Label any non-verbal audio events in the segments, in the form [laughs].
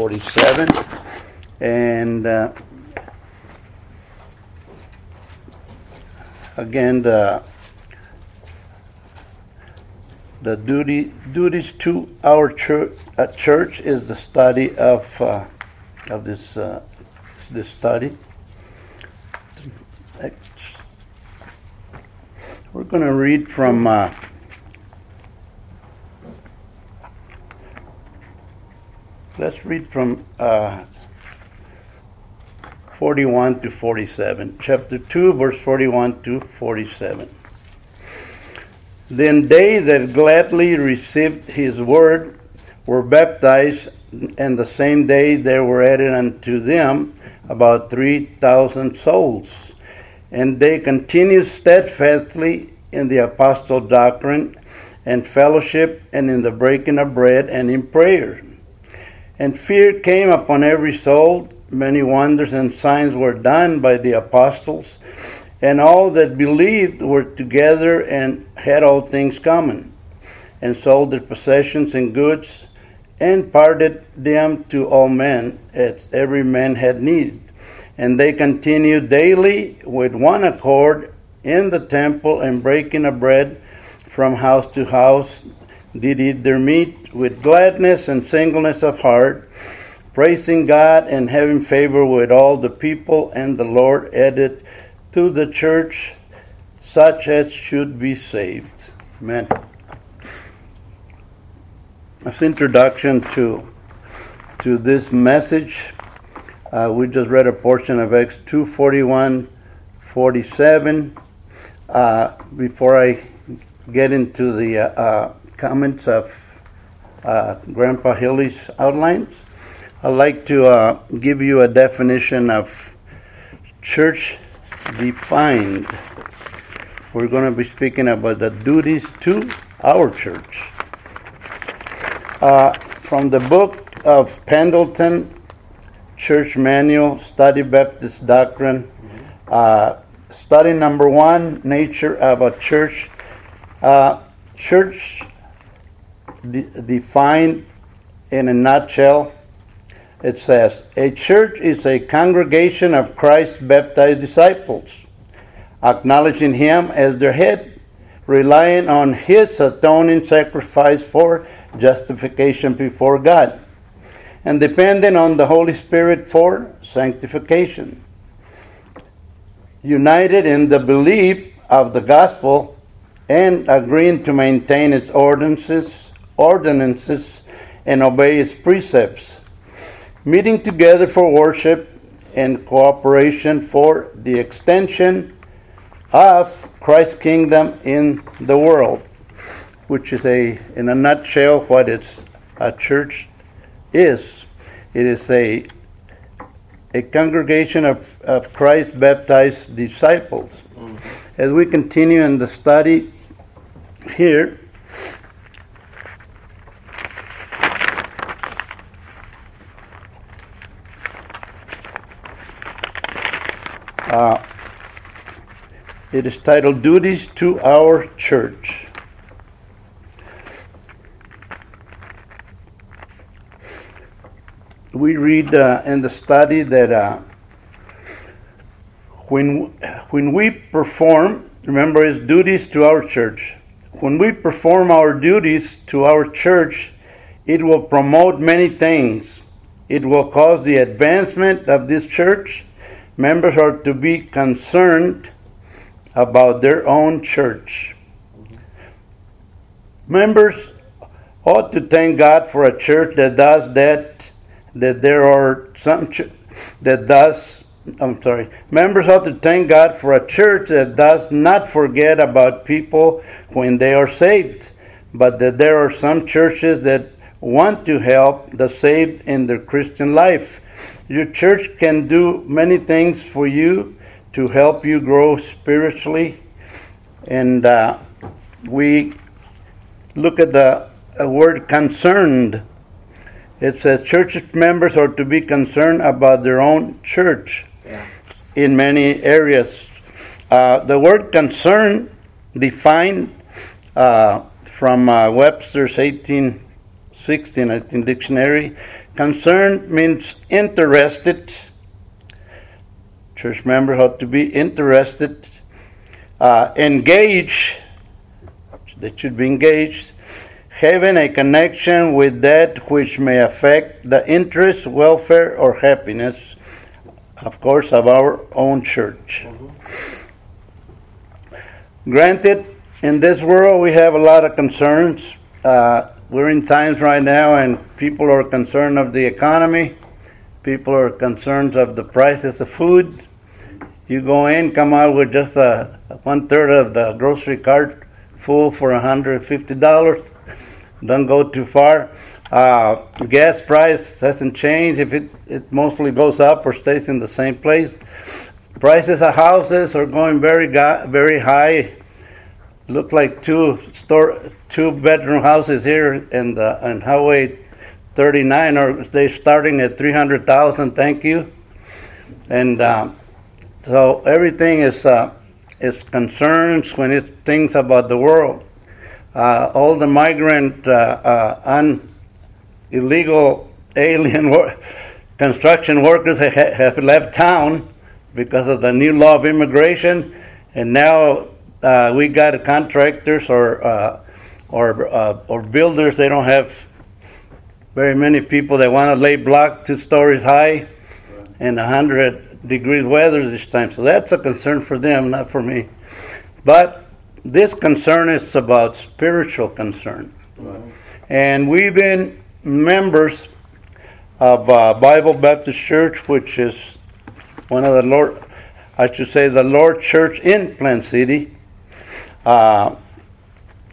47. And uh, again, the the duty duties to our church, uh, church is the study of uh, of this uh, this study. We're going to read from let's read from uh, 41 to 47, chapter 2, verse 41 to 47. Then they that gladly received his word were baptized, and the same day there were added unto them about 3,000 souls. And they continued steadfastly in the apostle doctrine and fellowship and in the breaking of bread and in prayer. And fear came upon every soul. Many wonders and signs were done by the apostles and all that believed were together and had all things common, and sold their possessions and goods, and parted them to all men, as every man had need. And they continued daily with one accord in the temple, and breaking of bread from house to house, did eat their meat with gladness and singleness of heart, praising God and having favor with all the people, and the Lord added to the church such as should be saved. Amen. As introduction to to this message, uh, we just read a portion of Acts 2:41, 47. Uh, before I get into the uh, uh comments of uh, Grandpa Hilly's outlines, I'd like to uh, give you a definition of church defined. We're going to be speaking about the duties to our church. Uh, from the book of Pendleton, Church Manual, Study Baptist Doctrine, uh, study number one, Nature of a Church. Uh, church de- defined in a nutshell it says, A church is a congregation of Christ's baptized disciples, acknowledging Him as their head, relying on His atoning sacrifice for justification before God, and depending on the Holy Spirit for sanctification. United in the belief of the gospel and agreeing to maintain its ordinances, ordinances and obey its precepts meeting together for worship and cooperation for the extension of Christ's kingdom in the world, which is a, in a nutshell, what it's, a church is. It is a, a congregation of, of Christ baptized disciples. Mm-hmm. As we continue in the study here, Uh, it is titled Duties to Our Church. We read uh, in the study that uh, when, when we perform, remember, it's duties to our church. When we perform our duties to our church, it will promote many things. It will cause the advancement of this church members are to be concerned about their own church. Members ought to thank God for a church that does that, that there are some ch- that does, I'm sorry, members ought to thank God for a church that does not forget about people when they are saved, but that there are some churches that want to help the saved in their Christian life your church can do many things for you to help you grow spiritually. And uh, we look at the word concerned. It says church members are to be concerned about their own church yeah. in many areas. Uh, the word concern, defined uh, from uh, Webster's 1816, I think, dictionary, concerned means interested. Church members ought to be interested. Uh, engage, they should be engaged. Having a connection with that which may affect the interest, welfare, or happiness, of course, of our own church. Granted, in this world we have a lot of concerns. Uh, we're in times right now, and people are concerned of the economy. People are concerned of the prices of food. You go in, come out with just a one third of the grocery cart full for $150. Don't go too far. Uh, gas price hasn't changed. If it, it mostly goes up or stays in the same place. Prices of houses are going very very high. Look like two store two bedroom houses here in the in Highway 39 are they starting at 300,000. Thank you. And um, so everything is uh, is concerns when it thinks about the world. Uh, all the migrant, uh, uh un, illegal alien wor- construction workers ha- have left town because of the new law of immigration, and now uh, we got contractors or uh, or or builders. They don't have very many people that want to lay block two stories high and a hundred degrees weather this time. So that's a concern for them, not for me. But this concern is about spiritual concern. Right. And we've been members of uh, Bible Baptist Church, which is one of the Lord, I should say, the Lord Church in Plant City. Uh,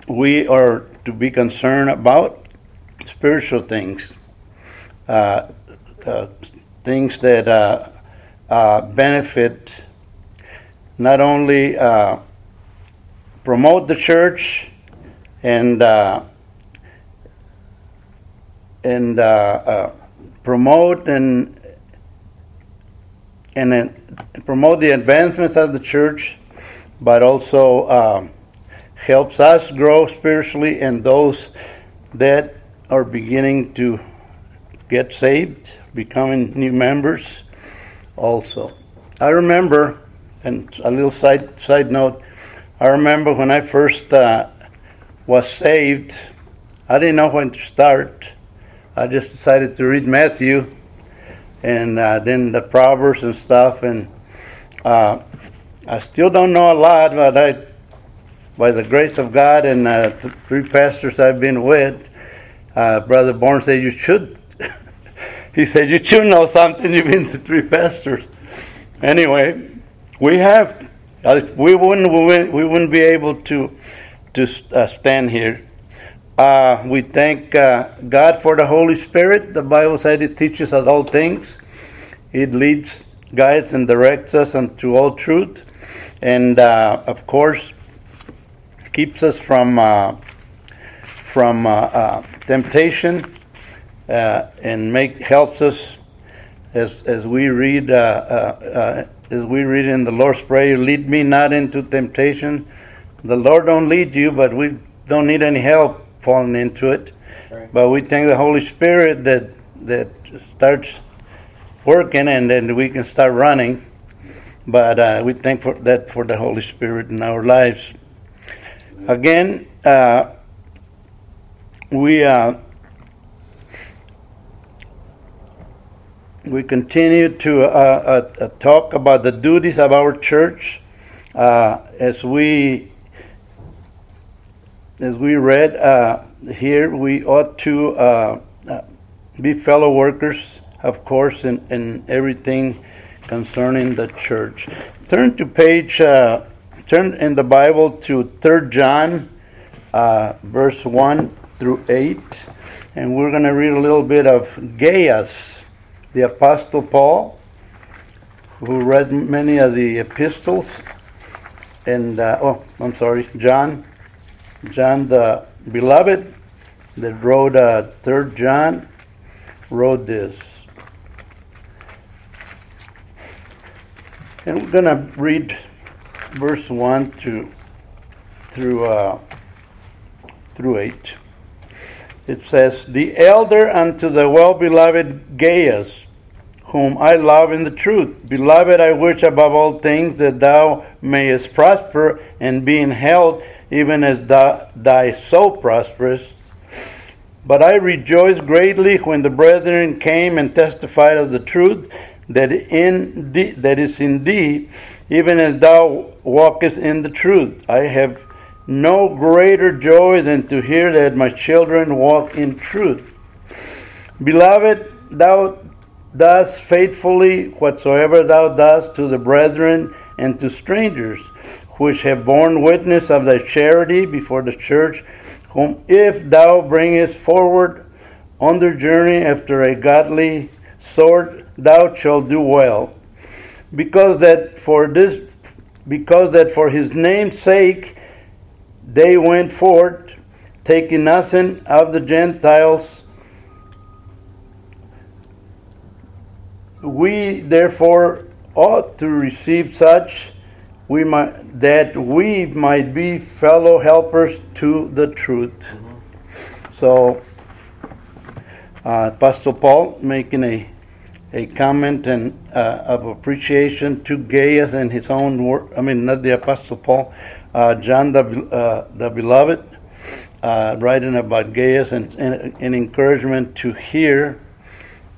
we are to be concerned about spiritual things, uh, uh things that uh, uh, benefit not only uh, promote the church and and promote and and promote the advancements of the church, but also um, helps us grow spiritually and those that are beginning to get saved, becoming new members also. I remember, and a little side side note, I remember when I first uh, was saved, I didn't know when to start. I just decided to read Matthew, and uh, then the Proverbs and stuff, and uh, I still don't know a lot, but I, by the grace of God and uh, the three pastors I've been with, uh, Brother Bourne said you should [laughs] he said, You should know something. You've been to three pastors. Anyway, we have, uh, we wouldn't, we wouldn't be able to, to uh, stand here. Uh, we thank uh, God for the Holy Spirit. The Bible said it teaches us all things. It leads, guides, and directs us unto all truth. And of course, keeps us from, uh, from temptation uh, and make helps us as as we read uh, uh, as we read in the Lord's prayer. Lead me not into temptation. The Lord don't lead you, but we don't need any help falling into it. Right. But we thank the Holy Spirit that that starts working, and then we can start running. But uh, we thank for that for the Holy Spirit in our lives. Again, uh, we uh, we continue to uh, uh, uh, talk about the duties of our church uh, as we as we read here we ought to be fellow workers of course in, in everything concerning the church. Turn to page turn in the bible to 3 john verse 1 through 8 and we're going to read a little bit of gaius the Apostle Paul, who read many of the epistles, and uh, oh, I'm sorry, John, John the beloved, that wrote uh, Third John, wrote this. And we're going to read verse 1 to, through, uh, through 8. it says, The elder unto the well beloved Gaius, whom I love in the truth. Beloved, I wish above all things that thou mayest prosper and be in health, even as thou, thy soul prosperest. But I rejoiced greatly when the brethren came and testified of the truth that in thee, that is in thee, even as thou walkest in the truth. I have no greater joy than to hear that my children walk in truth. Beloved, thou dost faithfully whatsoever thou dost to the brethren and to strangers, which have borne witness of thy charity before the church, whom if thou bringest forward on their journey after a godly sort, thou shalt do well. Because that for this because that for his name's sake they went forth, taking nothing of the Gentiles. We therefore ought to receive such we might, that we might be fellow helpers to the truth. Mm-hmm. So, uh, Pastor Paul making a a comment and uh, of appreciation to Gaius and his own work. I mean, not the Apostle Paul, uh, John the, uh, the Beloved, uh, writing about Gaius and, and, encouragement to hear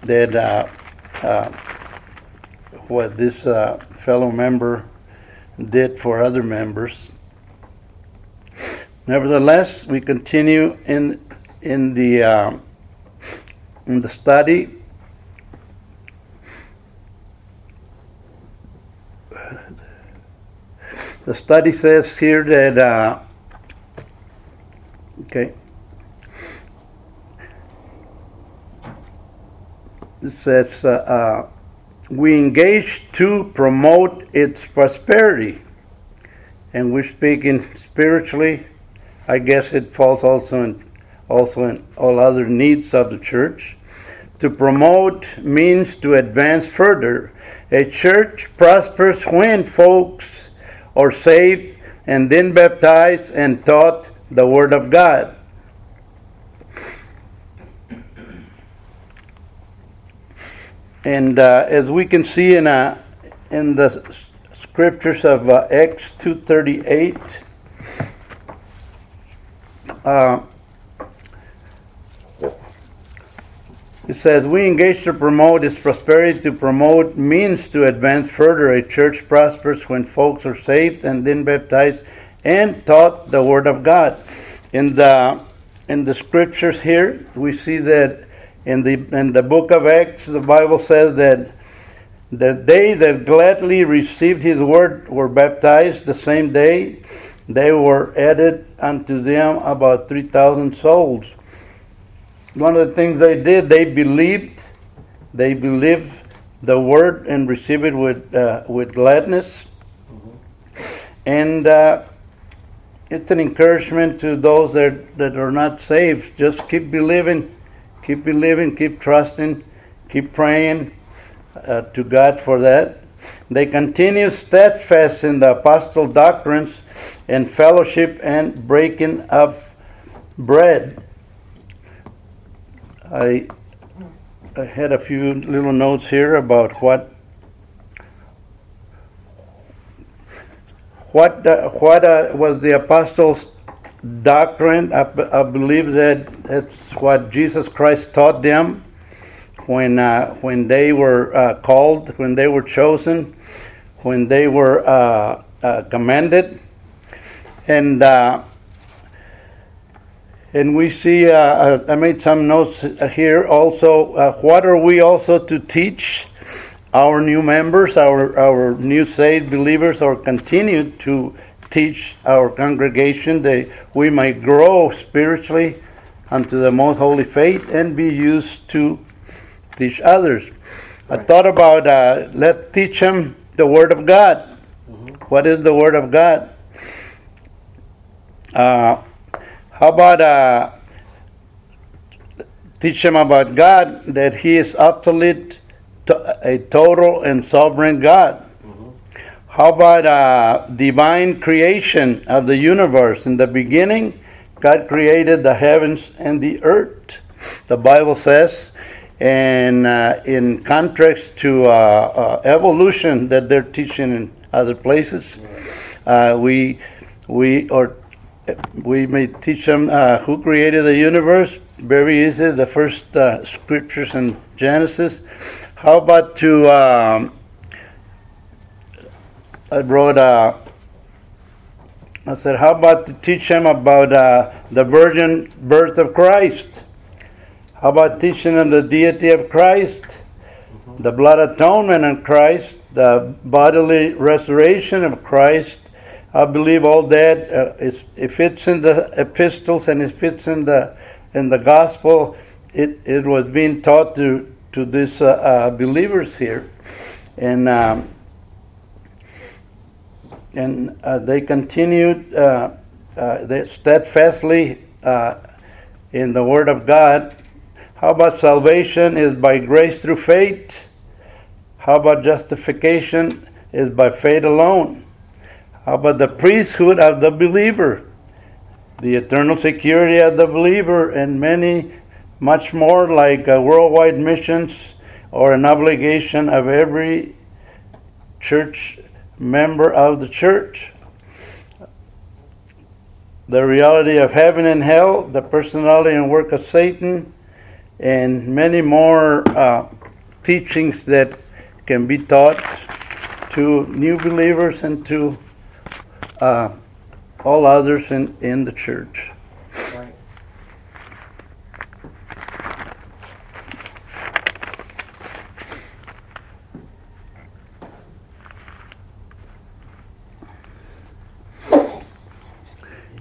that uh, uh, what this fellow member did for other members. Nevertheless, we continue in in the in the study the study says here that, uh, okay, it says, uh, uh, we engage to promote its prosperity. And we're speaking spiritually. I guess it falls also in also in all other needs of the church. To promote means to advance further. A church prospers when folks or saved and then baptized and taught the Word of God. And uh, as we can see in, uh, in the scriptures of uh, Acts 238, It says, We engage to promote its prosperity. To promote means to advance further. A church prospers when folks are saved and then baptized and taught the Word of God. In the, in the scriptures here, we see that in the, in the book of Acts, the Bible says that the they that gladly received his word were baptized the same day. They were added unto them about 3,000 souls one of the things they did, they believed, they believed the word and received it with uh, with gladness, mm-hmm. and uh, it's an encouragement to those that that are not saved. Just keep believing, keep believing, keep trusting, keep praying uh, to God for that. They continue steadfast in the apostle doctrines and fellowship and breaking of bread I, I had a few little notes here about what what uh, what uh, was the apostles' doctrine. I, believe that that's what Jesus Christ taught them when uh, when they were uh, called, when they were chosen, when they were uh, uh, commanded, and and we see, uh, uh, I made some notes here also. Uh, what are we also to teach our new members, our, our new saved believers, or continue to teach our congregation that we might grow spiritually unto the most holy faith and be used to teach others? Right. I thought about uh, let's teach them the Word of God. Mm-hmm. What is the Word of God? How about uh, teach them about God, that He is absolute, a total and sovereign God? Mm-hmm. How about uh, divine creation of the universe? In the beginning, God created the heavens and the earth. The Bible says, and uh, in contrast to uh, uh, evolution that they're teaching in other places, uh, we we or we may teach them uh, who created the universe. Very easy. The first uh, scriptures in Genesis. How about to? Um, I wrote. Uh, I said, how about to teach them about uh, the virgin birth of Christ? How about teaching them the deity of Christ, the blood atonement of Christ, the bodily resurrection of Christ? I believe all that uh, is, it fits in the epistles and it fits in the in the gospel. It it was being taught to to these uh, uh, believers here, and. Um, and uh, they continued uh, uh, they steadfastly in the Word of God. How about salvation is by grace through faith? How about justification is by faith alone? About the priesthood of the believer? The eternal security of the believer, and many much more like uh, worldwide missions or an obligation of every church member of the church. The reality of heaven and hell, the personality and work of Satan, and many more uh, teachings that can be taught to new believers and to uh, all others in, in the church. Right.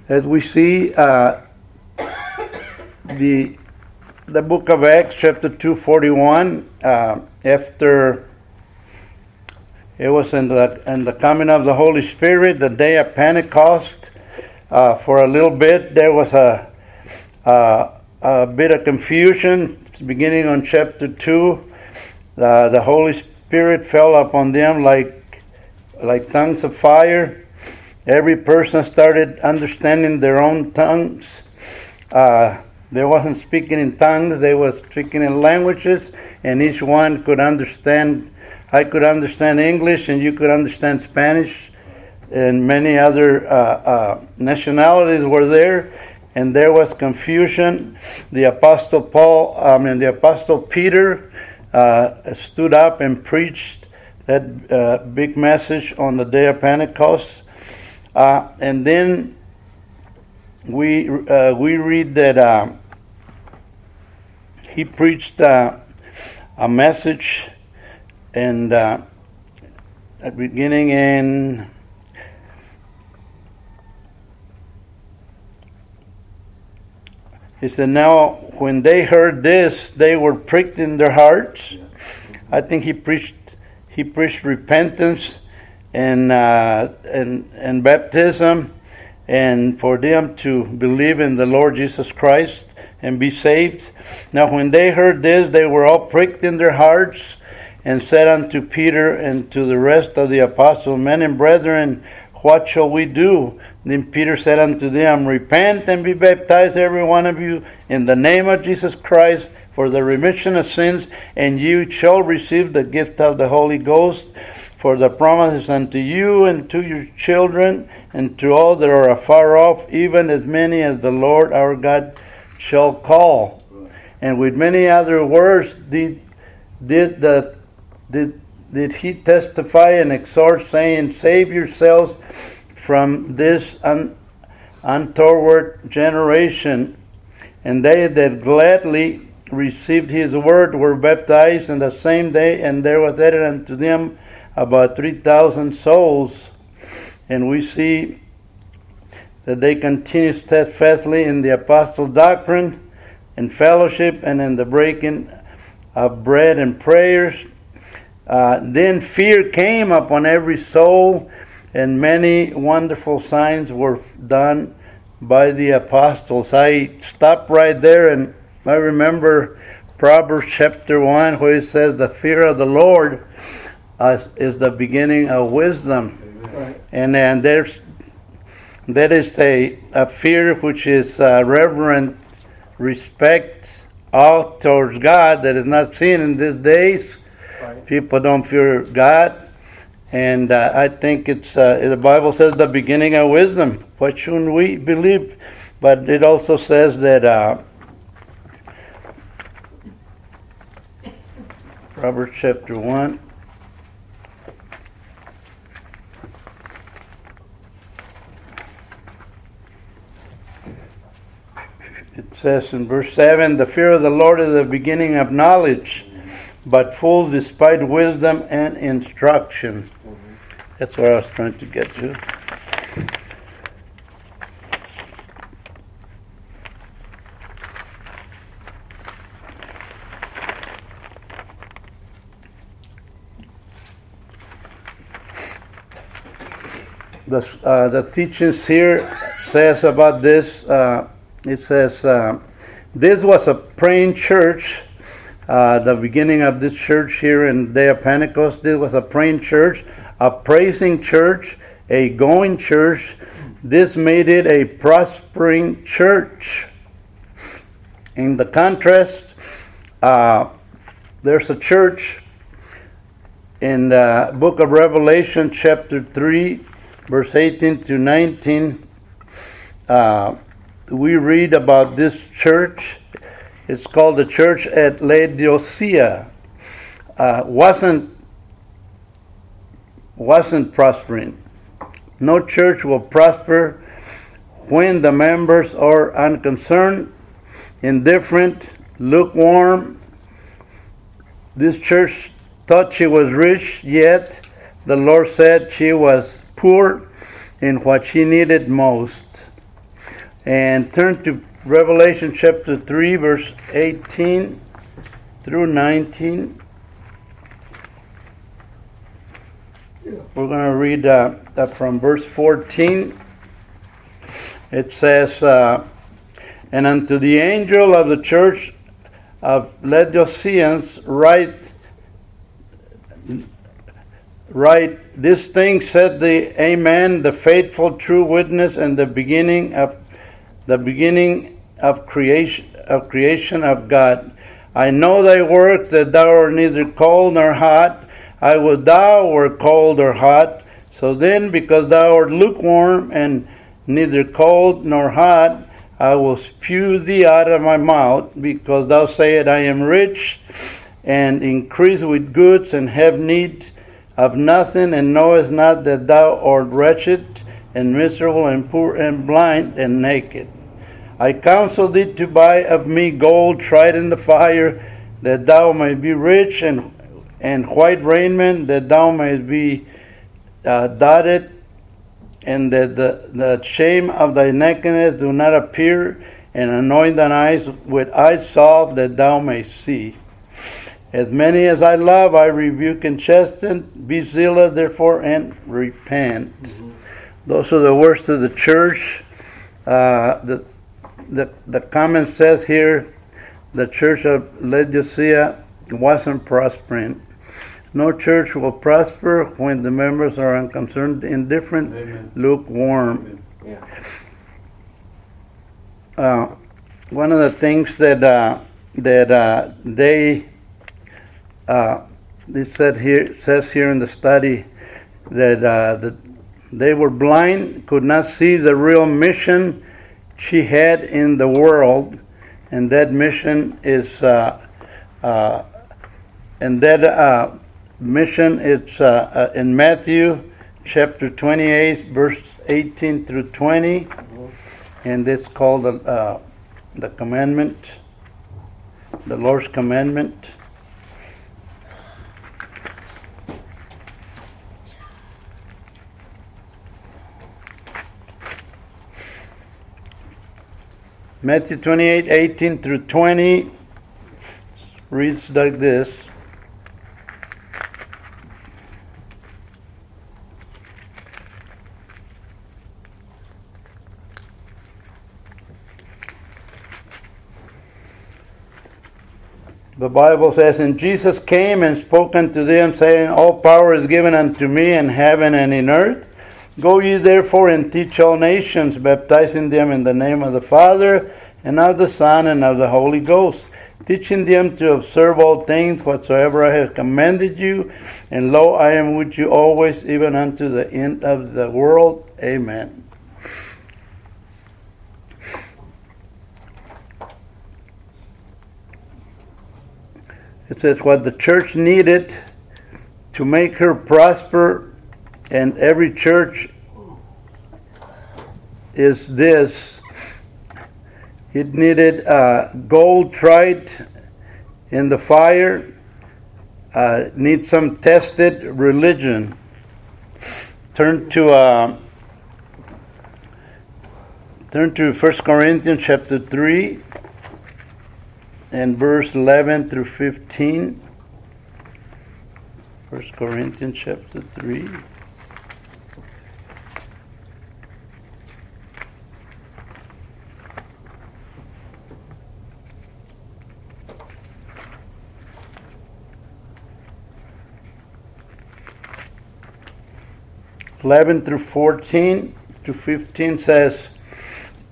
As we see uh, the the book of Acts, chapter two forty one, uh, after it was in the in the coming of the Holy Spirit, the day of Pentecost. Uh, for a little bit, there was a, a, a bit of confusion. Beginning on chapter two, uh, the Holy Spirit fell upon them like like tongues of fire. Every person started understanding their own tongues. Uh, they wasn't speaking in tongues; they were speaking in languages, and each one could understand I could understand English and you could understand Spanish, and many other uh, uh, nationalities were there, and there was confusion. The Apostle Paul, I mean, the Apostle Peter uh, stood up and preached that uh, big message on the day of Pentecost. Uh, and then we, uh, we read that he preached a message and uh, beginning in he said now when they heard this they were pricked in their hearts. I think he preached he preached repentance and uh, and and baptism and for them to believe in the lord jesus christ and be saved. Now when they heard this they were all pricked in their hearts and said unto Peter and to the rest of the apostles, Men and brethren, what shall we do? Then Peter said unto them, Repent and be baptized, every one of you, in the name of Jesus Christ, for the remission of sins, and you shall receive the gift of the Holy Ghost. For the promise is unto you and to your children, and to all that are afar off, even as many as the Lord our God shall call. And with many other words did, did the did, did he testify and exhort, saying, Save yourselves from this un, untoward generation. And they that gladly received his word were baptized in the same day, and there was added unto them about 3,000 souls. And we see that they continued steadfastly in the apostle doctrine, in fellowship, and in the breaking of bread and prayers. Uh, then fear came upon every soul, and many wonderful signs were done by the apostles. I stopped right there and I remember Proverbs chapter 1 where it says, The fear of the Lord uh, is the beginning of wisdom. Right. And, then there's That is a, a fear which is uh, reverent respect all towards God that is not seen in these days. People don't fear God. And uh, I think it's uh, the Bible says the beginning of wisdom. What shouldn't we believe? But it also says that uh, Proverbs chapter one. It says in verse 7 The fear of the Lord is the beginning of knowledge, but fools despite wisdom and instruction. That's what I was trying to get to. The, uh, the teachings here says about this. Uh, it says uh, this was a praying church. Uh, the beginning of this church here in Day of Pentecost. it was a praying church, a praising church, a going church. This made it a prospering church. In the contrast, uh, there's a church in the book of Revelation, chapter 3, verse 18 to 19. Uh, we read about this church. It's called the church at Laodicea. Uh, wasn't wasn't prospering. No church will prosper when the members are unconcerned, indifferent, lukewarm. This church thought she was rich, yet the Lord said she was poor in what she needed most. And turn to Revelation chapter 3, verse 18 through 19. We're going to read uh, from verse 14. It says, uh, And unto the angel of the church of Laodiceans write, write, This thing said the Amen, the faithful true witness, and the beginning of the beginning of creation of creation of God. I know thy works that thou art neither cold nor hot. I would thou were cold or hot. So then, because thou art lukewarm and neither cold nor hot, I will spew thee out of my mouth, because thou sayest, I am rich and increase with goods and have need of nothing, and knowest not that thou art wretched and miserable and poor and blind and naked. I counsel thee to buy of me gold tried in the fire, that thou mayst be rich, and and white raiment, that thou mayst be uh, dotted, and that the, the shame of thy nakedness do not appear, and anoint thine eyes with eye salve, that thou mayst see. As many as I love, I rebuke and chasten. Be zealous, therefore, and repent. Those are the words of the church. Uh, the, the, the comment says here the church of Laodicea wasn't prospering. No church will prosper when the members are unconcerned, indifferent, Amen. lukewarm. Yeah. Uh, one of the things that uh, that uh, they uh, it said here says here in the study that uh, that they were blind, could not see the real mission she had in the world, and that mission is uh, uh, and that uh, mission it's uh, uh, in Matthew chapter 28, verse 18 through 20, and it's called the uh, the commandment, the Lord's commandment. Matthew 28, 18 through 20 reads like this. The Bible says, And Jesus came and spoke unto them, saying, All power is given unto me in heaven and in earth. Go ye therefore and teach all nations, baptizing them in the name of the Father, and of the Son, and of the Holy Ghost, teaching them to observe all things whatsoever I have commanded you. And lo, I am with you always, even unto the end of the world. Amen. It says, What the church needed to make her prosper, and every church is this. It needed uh, gold tried in the fire. Uh, need some tested religion. Turn to uh, turn to First Corinthians chapter three and verse eleven through fifteen. First Corinthians chapter three. 11 through 14 to 15 says,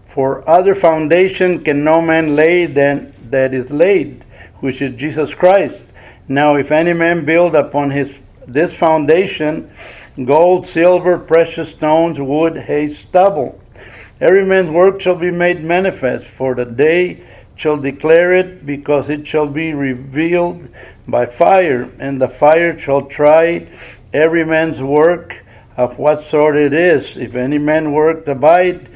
For other foundation can no man lay than that is laid, which is Jesus Christ. Now, if any man build upon his this foundation, gold, silver, precious stones, wood, hay, stubble, every man's work shall be made manifest, for the day shall declare it, because it shall be revealed by fire, and the fire shall try every man's work of what sort it is. If any man work abide,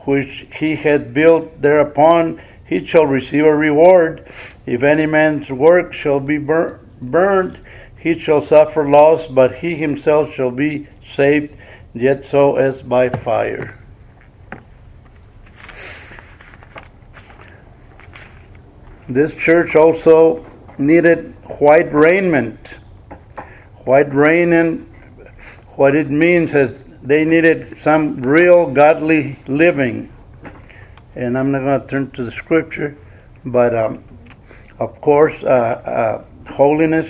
which he had built thereupon, he shall receive a reward. If any man's work shall be bur- burned, he shall suffer loss, but he himself shall be saved, yet so as by fire. This church also needed white raiment. White raiment, what it means is they needed some real godly living and I'm not going to turn to the scripture, but um, of course, uh, uh, holiness.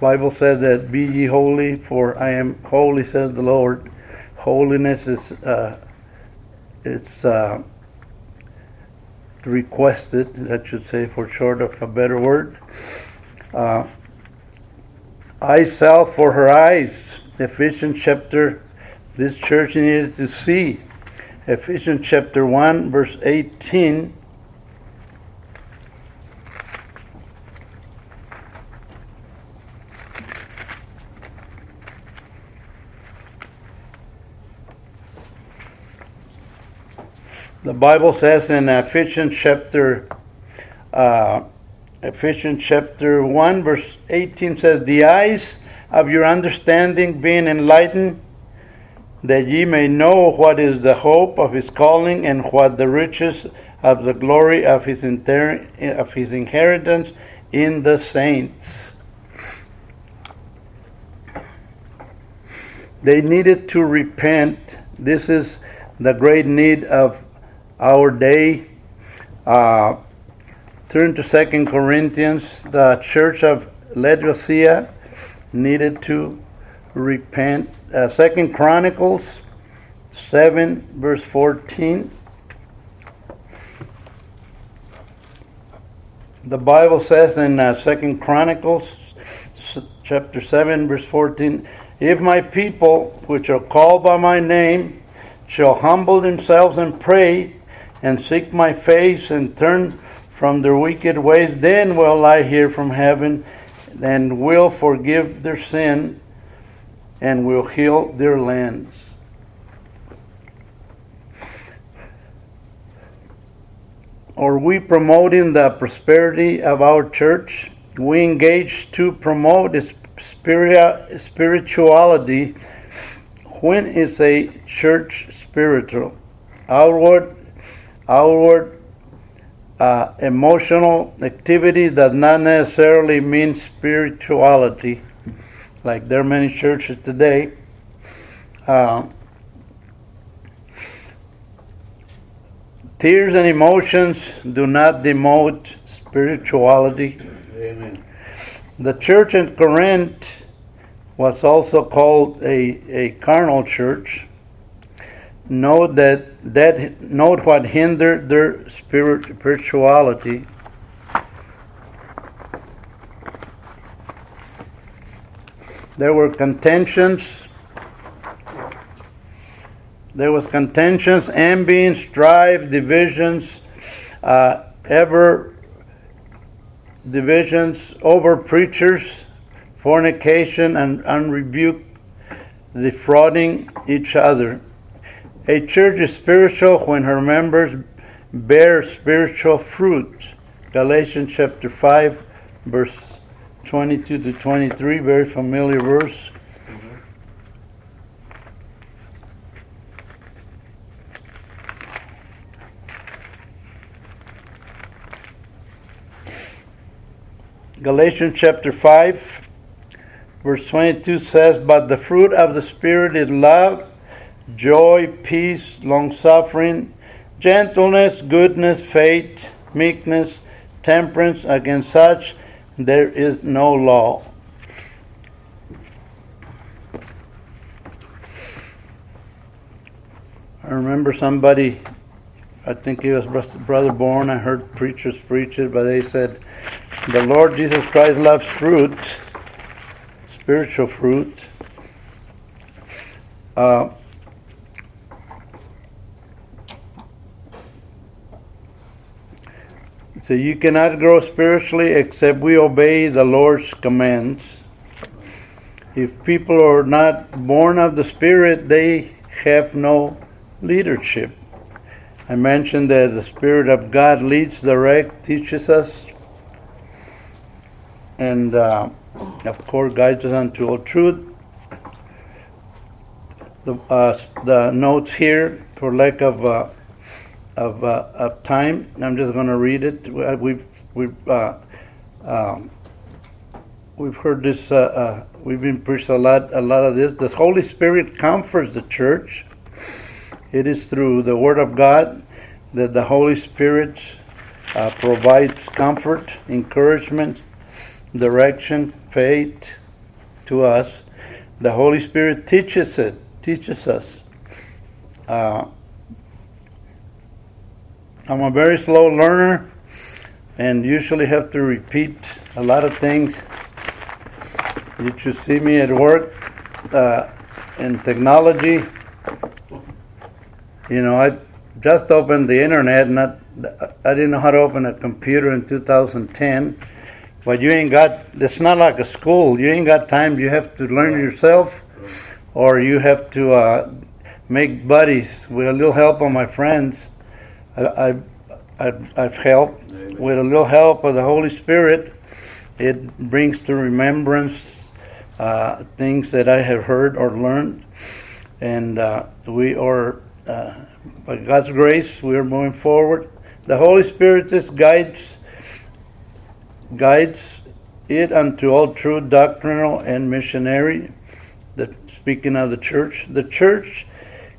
Bible says that be ye holy, for I am holy, says the Lord. Holiness is uh, it's uh, requested. I should say, for short of a better word. Uh, eye salve for her eyes. Ephesians chapter. This church needed to see Ephesians chapter 1, verse 18. The Bible says in Ephesians chapter uh, Ephesians chapter 1 verse 18 says the eyes of your understanding being enlightened that ye may know what is the hope of his calling and what the riches of the glory of his, inter- of his inheritance in the saints. They needed to repent. This is the great need of our day. Uh, turn to Second Corinthians. The church of Laodicea needed to repent. Uh, Second Chronicles 7, verse 14. The Bible says in uh, Second Chronicles chapter 7, verse 14, If my people, which are called by my name, shall humble themselves and pray, and seek my face, and turn from their wicked ways, then will I hear from heaven, and will forgive their sin and will heal their lands. Are we promoting the prosperity of our church? We engage to promote spirituality. When is a church spiritual? Outward, outward uh, emotional activity does not necessarily mean spirituality like there are many churches today. Uh, tears and emotions do not demote spirituality. Amen. The church in Corinth was also called a, a carnal church. Note that that note what hindered their spirit spirituality. There were contentions. There was contentions, envy, strife, divisions, uh, ever divisions over preachers, fornication, and unrebuked, defrauding each other. A church is spiritual when her members bear spiritual fruit. Galatians chapter 5, verse 22 to 23, very familiar verse. Galatians chapter 5, verse 22 says, But the fruit of the Spirit is love, joy, peace, long suffering, gentleness, goodness, faith, meekness, temperance. Against such there is no law. I remember somebody, I think it was Brother Bourne, I heard preachers preach it, but they said, the Lord Jesus Christ loves fruit, spiritual fruit. Uh, so you cannot grow spiritually except we obey the Lord's commands. If people are not born of the Spirit, they have no leadership. I mentioned that the Spirit of God leads, directs, teaches us, and uh, of course guides us unto all truth. The, uh, the notes here, for lack of uh, of, uh, of time, I'm just going to read it. We've we've uh, um, we've heard this. Uh, we've been preached a lot a lot of this. The Holy Spirit comforts the church. It is through the Word of God that the Holy Spirit provides comfort, encouragement, direction, faith to us. The Holy Spirit teaches it, teaches us. Uh, I'm a very slow learner and usually have to repeat a lot of things. You should see me at work uh, in technology. You know, I just opened the internet, not I didn't know how to open a computer in 2010 but you ain't got, it's not like a school. You ain't got time. You have to learn yourself or you have to uh, make buddies with a little help of my friends. I, have I've helped Amen. with a little help of the Holy Spirit. It brings to remembrance uh, things that I have heard or learned. And uh, we are, uh, by God's grace, we are moving forward. The Holy Spirit just guides guides it unto all true doctrinal and missionary. The, speaking of the church, the church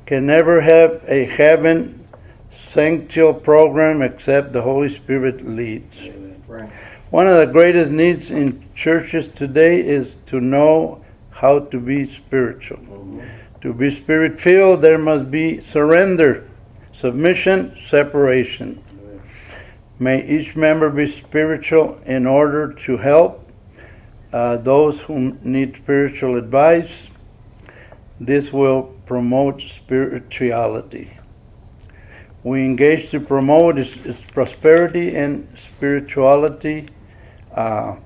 can never have a heaven sanctual program except the Holy Spirit leads. One of the greatest needs in churches today is to know how to be spiritual. Mm-hmm. To be spirit filled, there must be surrender, submission, separation. May each member be spiritual in order to help uh, those who need spiritual advice. This will promote spirituality. We engage to promote its, its prosperity and spirituality, uh,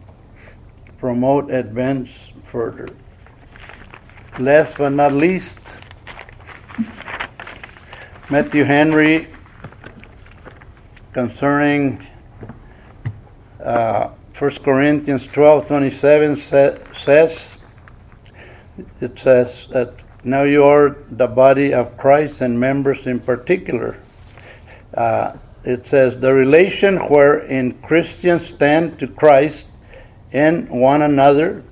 promote advance further. Last but not least, Matthew Henry concerning uh, 1 Corinthians 12 27 sa- says, it says that now you are the body of Christ and members in particular. Uh, it says the relation wherein Christians stand to Christ and one another.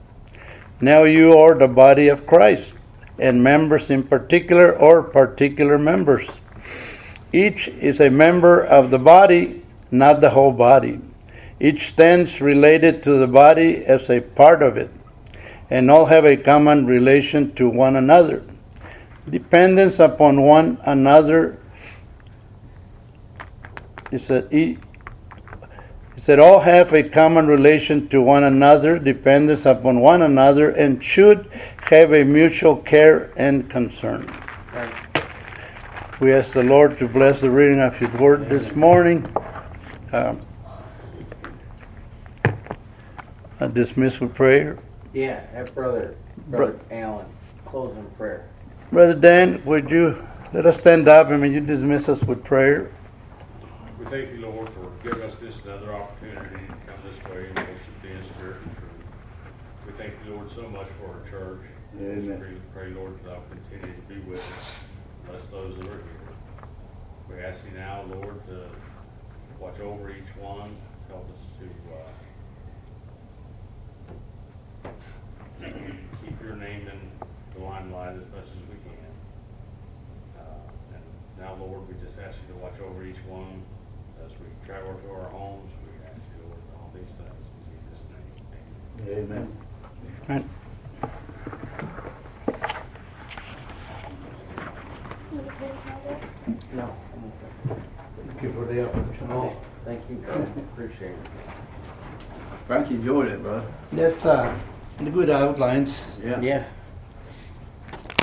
Now you are the body of Christ and members in particular or particular members. Each is a member of the body, not the whole body. Each stands related to the body as a part of it. and all have a common relation to one another. Dependence upon one another is that e- it said all have a common relation to one another, dependence upon one another, and should have a mutual care and concern. We ask the Lord to bless the reading of His Word this morning. Um, I dismiss with prayer. Yeah, have brother, brother Alan, close in prayer. Brother Dan, would you let us stand up and may you dismiss us with prayer? We thank you, Lord, for giving us this another opportunity to come this way and worship thee in spirit and truth. We thank you, Lord, so much for our church. Amen. Just pray, Lord, that thou continue to be with us, bless those that are here. We ask you now, Lord, to watch over each one, help us to, uh, keep, your name in the limelight as much as we can. Uh, And now, Lord, we just ask you to watch over each one we travel to our homes. We ask you, Lord, all these things in Jesus' name. Amen. Right. No. Thank you for the opportunity. Oh, thank you, brother, appreciate it. Frank enjoyed it, brother. That's uh, the good outlines. Yeah. Yeah,